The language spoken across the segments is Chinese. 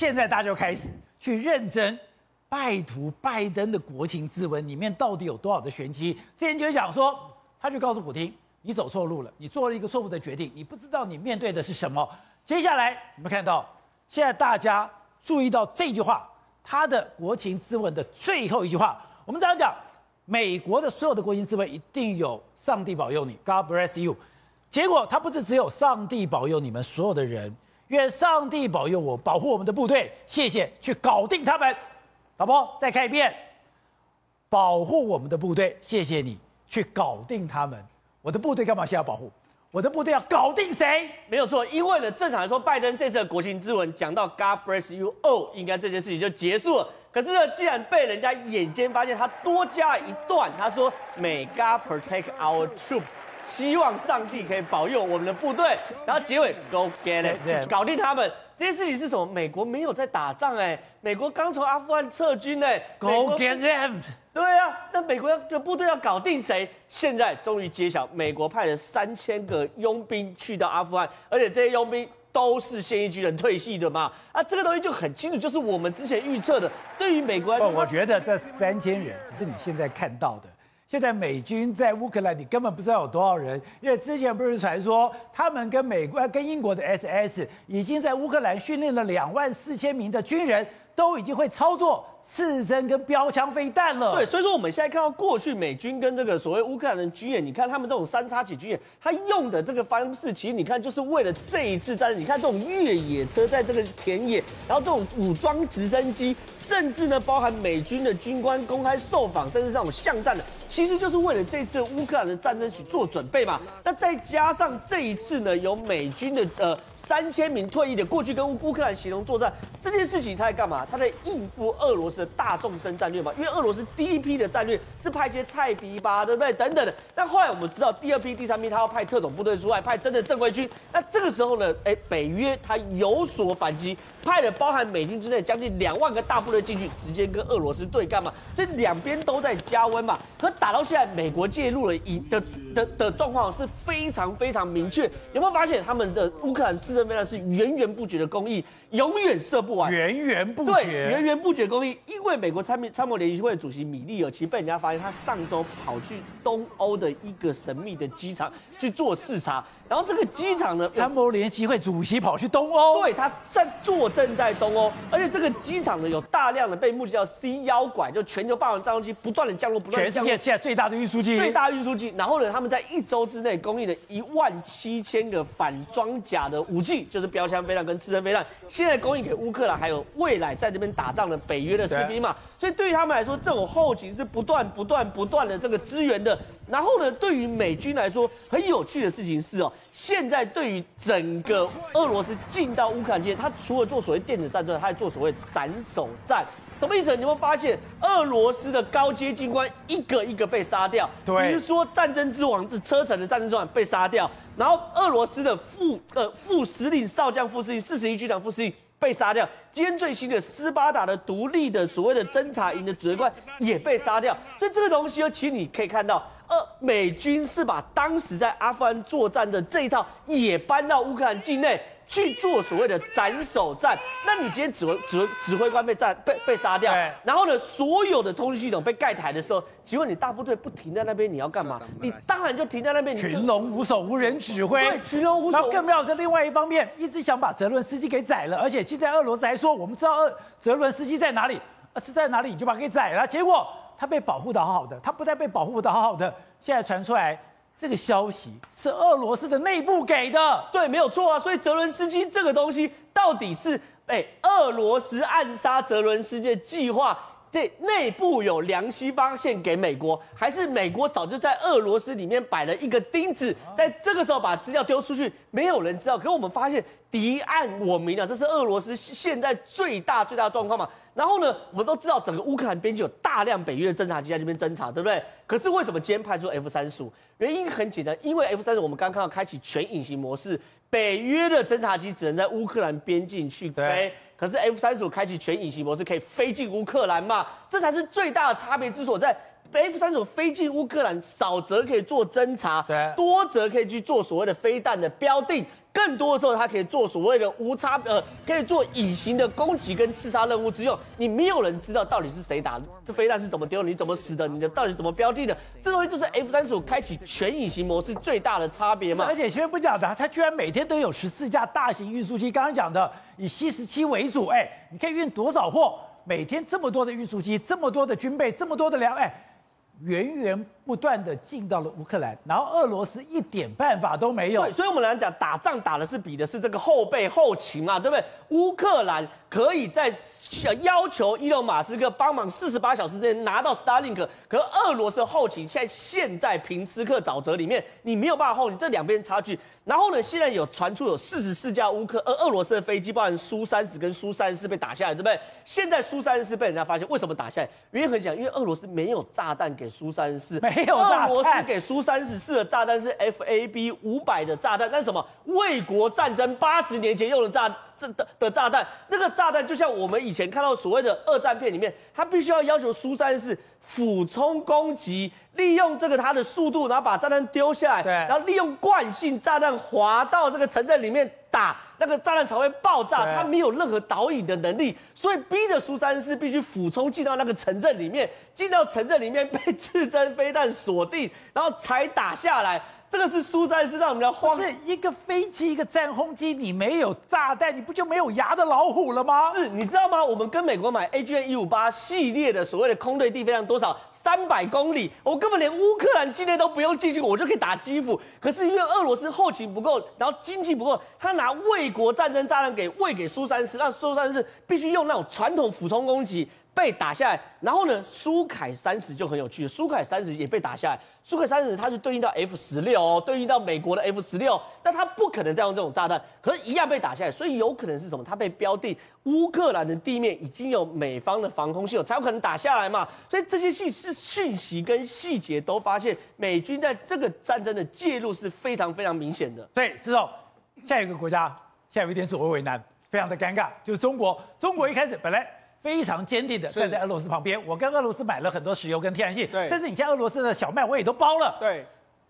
现在大家就开始去认真拜读拜登的国情咨文，里面到底有多少的玄机？之前就想说，他就告诉普京，你走错路了，你做了一个错误的决定，你不知道你面对的是什么。接下来你们看到，现在大家注意到这句话，他的国情咨文的最后一句话，我们常常讲，美国的所有的国情咨文一定有上帝保佑你，God bless you。结果他不是只有上帝保佑你们所有的人，愿上帝保佑我，保护我们的部队，谢谢，去搞定他们。老婆，再看一遍，保护我们的部队，谢谢你去搞定他们。我的部队干嘛需要保护？我的部队要搞定谁？没有错，因为呢，正常来说，拜登这次的国情咨文讲到 God bless you all，应该这件事情就结束了。可是呢，既然被人家眼尖发现，他多加了一段，他说 May God protect our troops，希望上帝可以保佑我们的部队。然后结尾 Go get it，搞定他们。这些事情是什么？美国没有在打仗哎，美国刚从阿富汗撤军哎，Go get them！对啊，那美国要的部队要搞定谁？现在终于揭晓，美国派了三千个佣兵去到阿富汗，而且这些佣兵都是现役军人退役的嘛。啊，这个东西就很清楚，就是我们之前预测的。对于美国来说，我觉得这三千人只是你现在看到的。现在美军在乌克兰，你根本不知道有多少人，因为之前不是传说他们跟美国、跟英国的 SS 已经在乌克兰训练了两万四千名的军人，都已经会操作。刺针跟标枪飞弹了，对，所以说我们现在看到过去美军跟这个所谓乌克兰的军演，你看他们这种三叉戟军演，他用的这个方式，其实你看就是为了这一次战争。你看这种越野车在这个田野，然后这种武装直升机，甚至呢包含美军的军官公开受访，甚至这种巷战的，其实就是为了这次乌克兰的战争去做准备嘛。那再加上这一次呢，有美军的呃。三千名退役的过去跟乌乌克兰协同作战这件事情，他在干嘛？他在应付俄罗斯的大纵深战略嘛？因为俄罗斯第一批的战略是派一些菜逼吧，对不对？等等的。但后来我们知道，第二批、第三批他要派特种部队出来，派真的正规军。那这个时候呢？哎，北约他有所反击，派了包含美军之内将近两万个大部队进去，直接跟俄罗斯对干嘛？这两边都在加温嘛。可打到现在，美国介入了，一的的的状况是非常非常明确。有没有发现他们的乌克兰？自身飞弹是源源不绝的工艺，永远射不完，源源不绝，源源不绝工艺。因为美国参参谋联席会主席米利尔，其实被人家发现，他上周跑去东欧的一个神秘的机场去做视察。然后这个机场呢，参谋联席会主席跑去东欧，对，他在坐镇在东欧，而且这个机场呢，有大量的被目击叫 C 幺拐，就全球霸王战斗机不断的降落，不断全世界现在最大的运输机，最大运输机。然后呢，他们在一周之内供应了一万七千个反装甲的武器，就是标枪飞弹跟刺针飞弹，现在供应给乌克兰，还有未来在这边打仗的北约的士兵嘛。所以对于他们来说，这种后勤是不断不断不断的这个支援的。然后呢，对于美军来说，很有趣的事情是哦，现在对于整个俄罗斯进到乌克兰境内，他除了做所谓电子战之外，他还做所谓斩首战。什么意思？你会发现，俄罗斯的高阶军官一个一个被杀掉？对，比如说战争之王，这车臣的战争之王被杀掉，然后俄罗斯的副呃副司令少将副司令四十一军长副司令被杀掉，今天最新的斯巴达的独立的所谓的侦察营的指挥官也被杀掉。所以这个东西呢，其实你可以看到。呃，美军是把当时在阿富汗作战的这一套也搬到乌克兰境内去做所谓的斩首战。那你今天指挥指挥指挥官被战被被杀掉，然后呢，所有的通讯系统被盖台的时候，请问你大部队不停在那边，你要干嘛？你当然就停在那边。群龙无首，无人指挥。对，群龙无首。然后更妙的是，另外一方面一直想把泽伦斯基给宰了，而且现在俄罗斯还说，我们知道俄泽伦斯基在哪里，是在哪里你就把他给宰了。结果。他被保护的好好的，他不但被保护的好好的，现在传出来这个消息是俄罗斯的内部给的，对，没有错啊。所以泽伦斯基这个东西到底是被俄罗斯暗杀泽伦斯基的计划？这内部有良西方献给美国，还是美国早就在俄罗斯里面摆了一个钉子，在这个时候把资料丢出去，没有人知道。可是我们发现敌暗我明了，这是俄罗斯现在最大最大的状况嘛。然后呢，我们都知道整个乌克兰边境有大量北约的侦察机在这边侦察，对不对？可是为什么今天派出 F 三十五？原因很简单，因为 F 三十五我们刚刚看到开启全隐形模式，北约的侦察机只能在乌克兰边境去飞。可是 F 三十五开启全隐形模式，可以飞进乌克兰嘛？这才是最大的差别之所在。F 三十五飞进乌克兰，少则可以做侦察，对，多则可以去做所谓的飞弹的标定。更多的时候它可以做所谓的无差呃，可以做隐形的攻击跟刺杀任务之用。你没有人知道到底是谁打，这飞弹是怎么丢，你怎么死的，你的到底怎么标记的？这东西就是 F 三十五开启全隐形模式最大的差别嘛。而且前面不讲的，它居然每天都有十四架大型运输机，刚刚讲的以 C 十七为主，哎，你可以运多少货？每天这么多的运输机，这么多的军备，这么多的粮，哎。源源不断的进到了乌克兰，然后俄罗斯一点办法都没有。对，所以我们来讲，打仗打的是比的是这个后备后勤啊，对不对？乌克兰可以在要求伊隆马斯克帮忙四十八小时之内拿到 Starlink，可俄罗斯的后勤现在陷在平斯克沼泽里面，你没有办法后勤，这两边差距。然后呢，现在有传出有四十四架乌克俄俄罗斯的飞机，包含苏三十跟苏三十四被打下来，对不对？现在苏三十四被人家发现，为什么打下来？原因很简单，因为俄罗斯没有炸弹给苏三十 四，没有炸弹。俄罗斯给苏三十四的炸弹是 FAB 五百的炸弹，那是什么？卫国战争八十年前用的炸这的的炸弹，那个炸弹就像我们以前看到所谓的二战片里面，他必须要要求苏三十四俯冲攻击。利用这个它的速度，然后把炸弹丢下来，对，然后利用惯性炸弹滑到这个城镇里面打，那个炸弹才会爆炸。它没有任何导引的能力，所以逼着苏三四必须俯冲进到那个城镇里面，进到城镇里面被刺针飞弹锁定，然后才打下来。这个是苏三四让我们要慌。是一个飞机，一个战轰机，你没有炸弹，你不就没有牙的老虎了吗？是，你知道吗？我们跟美国买 AGM 一五八系列的所谓的空对地飞量多少？三百公里，我根本连乌克兰境内都不用进去，我就可以打基辅。可是因为俄罗斯后勤不够，然后经济不够，他拿卫国战争炸弹给喂给苏三四，让苏三四必须用那种传统俯冲攻击。被打下来，然后呢，苏凯三十就很有趣，苏凯三十也被打下来。苏凯三十它是对应到 F 十六哦，对应到美国的 F 十六，但它不可能再用这种炸弹，可是，一样被打下来。所以有可能是什么？它被标定乌克兰的地面已经有美方的防空系统，才有可能打下来嘛。所以这些信是讯息跟细节都发现，美军在这个战争的介入是非常非常明显的。对，是哦。下一个国家现在有一点是我为难，非常的尴尬，就是中国。中国一开始本来。非常坚定的站在俄罗斯旁边，我跟俄罗斯买了很多石油跟天然气，对，甚至你像俄罗斯的小麦我也都包了，对，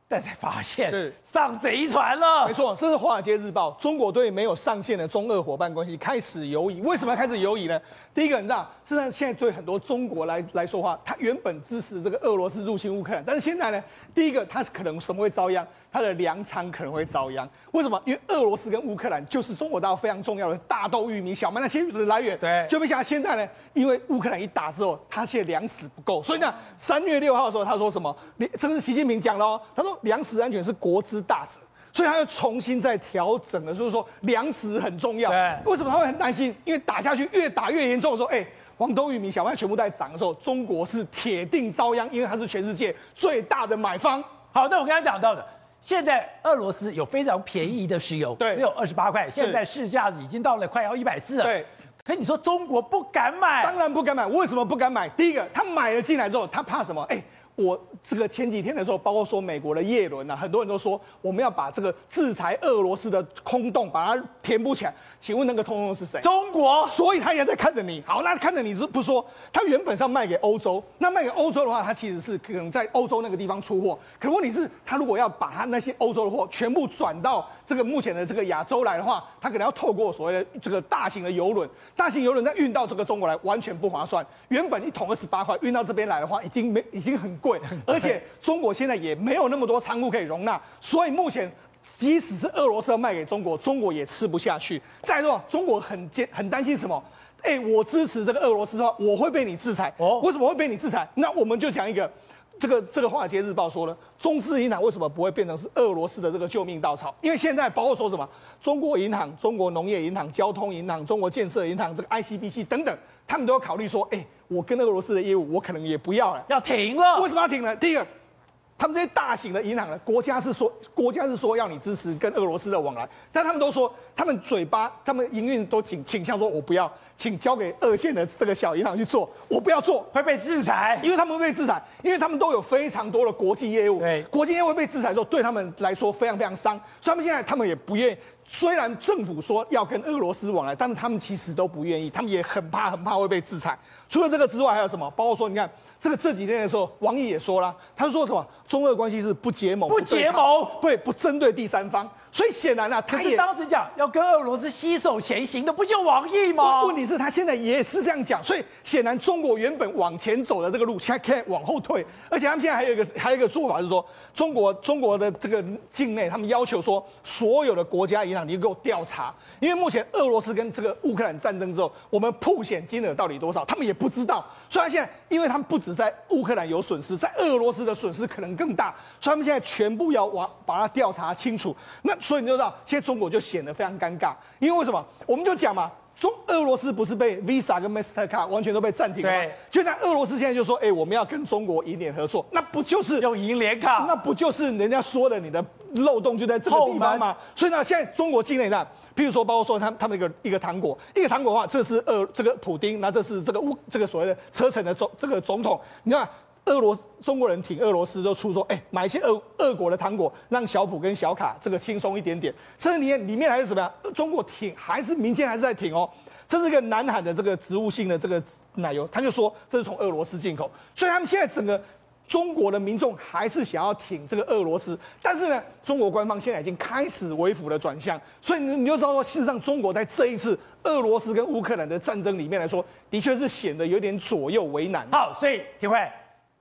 但才发现是。上贼船了，没错，这是《华尔街日报》，中国对没有上线的中俄伙伴关系开始犹疑，为什么要开始犹疑呢？第一个，你知道，事实上现在对很多中国来来说话，他原本支持这个俄罗斯入侵乌克兰，但是现在呢，第一个他是可能什么会遭殃？他的粮仓可能会遭殃。为什么？因为俄罗斯跟乌克兰就是中国大陆非常重要的大豆、玉米、小麦那些的来源。对，就没想到现在呢，因为乌克兰一打之后，他现在粮食不够，所以呢，三月六号的时候，他说什么？你这个是习近平讲的哦，他说粮食安全是国之大者。所以他又重新再调整了，就是说粮食很重要。为什么他会很担心？因为打下去越打越严重的时候，哎，黄豆、玉米、小麦全部在涨的时候，中国是铁定遭殃，因为它是全世界最大的买方。好，那我刚才讲到的，现在俄罗斯有非常便宜的石油，对，只有二十八块，现在市价已经到了快要一百四了。对，可你说中国不敢买？当然不敢买。为什么不敢买？第一个，他买了进来之后，他怕什么？哎。我这个前几天的时候，包括说美国的叶伦啊，很多人都说我们要把这个制裁俄罗斯的空洞把它填补起来。请问那个空洞是谁？中国。所以他也在看着你。好，那看着你是不说，他原本是要卖给欧洲，那卖给欧洲的话，他其实是可能在欧洲那个地方出货。可问题是，他如果要把他那些欧洲的货全部转到这个目前的这个亚洲来的话，他可能要透过所谓的这个大型的游轮，大型游轮再运到这个中国来，完全不划算。原本一桶二十八块，运到这边来的话，已经没已经很贵。而且中国现在也没有那么多仓库可以容纳，所以目前即使是俄罗斯要卖给中国，中国也吃不下去。再说，中国很坚很担心什么？哎，我支持这个俄罗斯的话，我会被你制裁。哦，为什么会被你制裁？那我们就讲一个，这个这个《华尔街日报》说了，中资银行为什么不会变成是俄罗斯的这个救命稻草？因为现在包括说什么，中国银行、中国农业银行、交通银行、中国建设银行、这个 ICBC 等等。他们都要考虑说，哎，我跟那个俄罗斯的业务，我可能也不要了，要停了。为什么要停呢？第一个，他们这些大型的银行呢，国家是说，国家是说要你支持跟俄罗斯的往来，但他们都说，他们嘴巴，他们营运都倾倾向说，我不要，请交给二线的这个小银行去做，我不要做，会被制裁，因为他们会被制裁，因为他们都有非常多的国际业务，对，国际业务会被制裁之后，对他们来说非常非常伤，所以他们现在他们也不愿意。虽然政府说要跟俄罗斯往来，但是他们其实都不愿意，他们也很怕，很怕会被制裁。除了这个之外，还有什么？包括说，你看这个这几天的时候，王毅也说了，他说什么？中俄关系是不结盟、不结盟，对，不针对第三方。所以显然啊，他是当时讲要跟俄罗斯携手前行的，不就王毅吗？问题是，他现在也是这样讲，所以显然中国原本往前走的这个路，现在 可以往后退。而且他们现在还有一个还有一个做法是说，中国中国的这个境内，他们要求说，所有的国家银行你给我调查，因为目前俄罗斯跟这个乌克兰战争之后，我们破险金额到底多少，他们也不知道。所以他现在，因为他们不止在乌克兰有损失，在俄罗斯的损失可能更大，所以他们现在全部要往把它调查清楚。那所以你就知道，现在中国就显得非常尴尬，因为为什么？我们就讲嘛，中俄罗斯不是被 Visa 跟 Mastercard 完全都被暂停了。就像俄罗斯现在就说，哎，我们要跟中国银联合作，那不就是用银联卡？那不就是人家说的你的漏洞就在这个地方吗？所以呢，现在中国境内呢。譬如说，包括说他们他们一个一个糖果，一个糖果的话，这是俄这个普丁，那这是这个乌这个所谓的车臣的总这个总统。你看，俄罗斯中国人挺俄罗斯，都出说，哎，买一些俄俄国的糖果，让小普跟小卡这个轻松一点点。甚至里面里面还是什么样？中国挺还是民间还是在挺哦。这是一个南韩的这个植物性的这个奶油，他就说这是从俄罗斯进口，所以他们现在整个。中国的民众还是想要挺这个俄罗斯，但是呢，中国官方现在已经开始微幅的转向，所以你你就知道说，事实上中国在这一次俄罗斯跟乌克兰的战争里面来说，的确是显得有点左右为难。好，所以廷辉，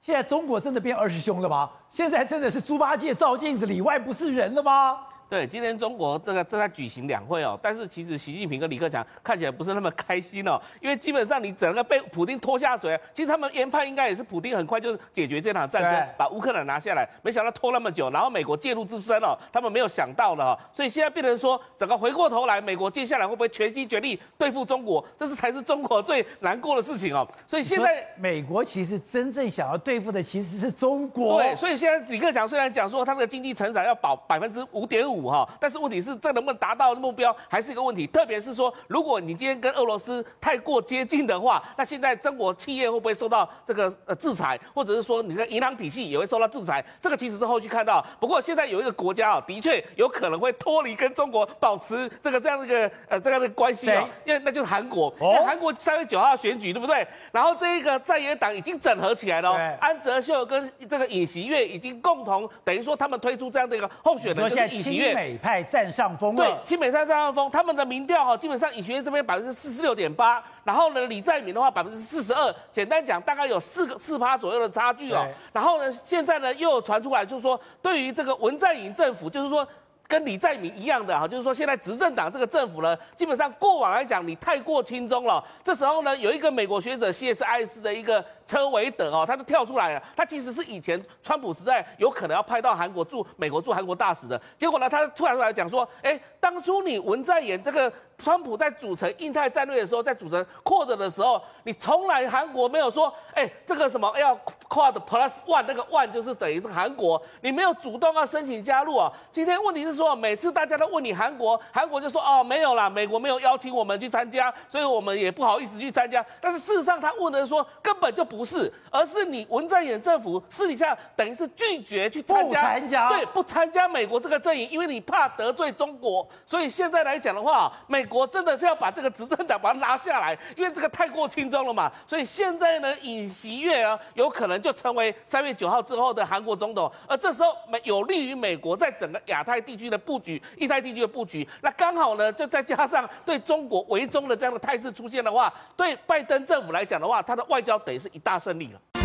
现在中国真的变二师兄了吗？现在真的是猪八戒照镜子，里外不是人了吗？对，今天中国这个正在举行两会哦，但是其实习近平跟李克强看起来不是那么开心哦，因为基本上你整个被普京拖下水，其实他们研判应该也是普京很快就解决这场战争，把乌克兰拿下来，没想到拖那么久，然后美国介入自身哦，他们没有想到的哦，所以现在变成说，整个回过头来，美国接下来会不会全心全力对付中国，这是才是中国最难过的事情哦。所以现在美国其实真正想要对付的其实是中国，对，所以现在李克强虽然讲说他的经济成长要保百分之五点五。哈，但是问题是这能不能达到目标还是一个问题，特别是说，如果你今天跟俄罗斯太过接近的话，那现在中国企业会不会受到这个呃制裁，或者是说你的银行体系也会受到制裁？这个其实是后续看到。不过现在有一个国家啊，的确有可能会脱离跟中国保持这个这样的一个呃这样的关系啊，因为那就是韩国。因为韩国三月九号选举对不对？然后这一个在野党已经整合起来了，安哲秀跟这个尹锡悦已经共同等于说他们推出这样的一个候选人，就是尹锡悦。亲美派占上风了，对，亲美派占上风，他们的民调哈，基本上尹学院这边百分之四十六点八，然后呢，李在明的话百分之四十二，简单讲，大概有四个四趴左右的差距哦。然后呢，现在呢又有传出来，就是说对于这个文在寅政府，就是说。跟李在明一样的哈，就是说现在执政党这个政府呢，基本上过往来讲你太过轻中了。这时候呢，有一个美国学者谢斯艾斯的一个车维德哦，他就跳出来了。他其实是以前川普时代有可能要派到韩国驻美国驻韩国大使的，结果呢，他突然出来讲说，哎，当初你文在寅这个。川普在组成印太战略的时候，在组成 QUAD 的时候，你从来韩国没有说，哎，这个什么要 QUAD Plus One，那个 One 就是等于是韩国，你没有主动要申请加入啊。今天问题是说，每次大家都问你韩国，韩国就说哦没有啦，美国没有邀请我们去参加，所以我们也不好意思去参加。但是事实上，他问的是说根本就不是，而是你文在寅政府私底下等于是拒绝去参加，参加，对，不参加美国这个阵营，因为你怕得罪中国，所以现在来讲的话，美。国真的是要把这个执政党把它拉下来，因为这个太过轻松了嘛。所以现在呢，尹锡悦啊，有可能就成为三月九号之后的韩国总统。而这时候美有利于美国在整个亚太地区的布局、印太地区的布局。那刚好呢，就再加上对中国围中的这样的态势出现的话，对拜登政府来讲的话，他的外交等于是一大胜利了。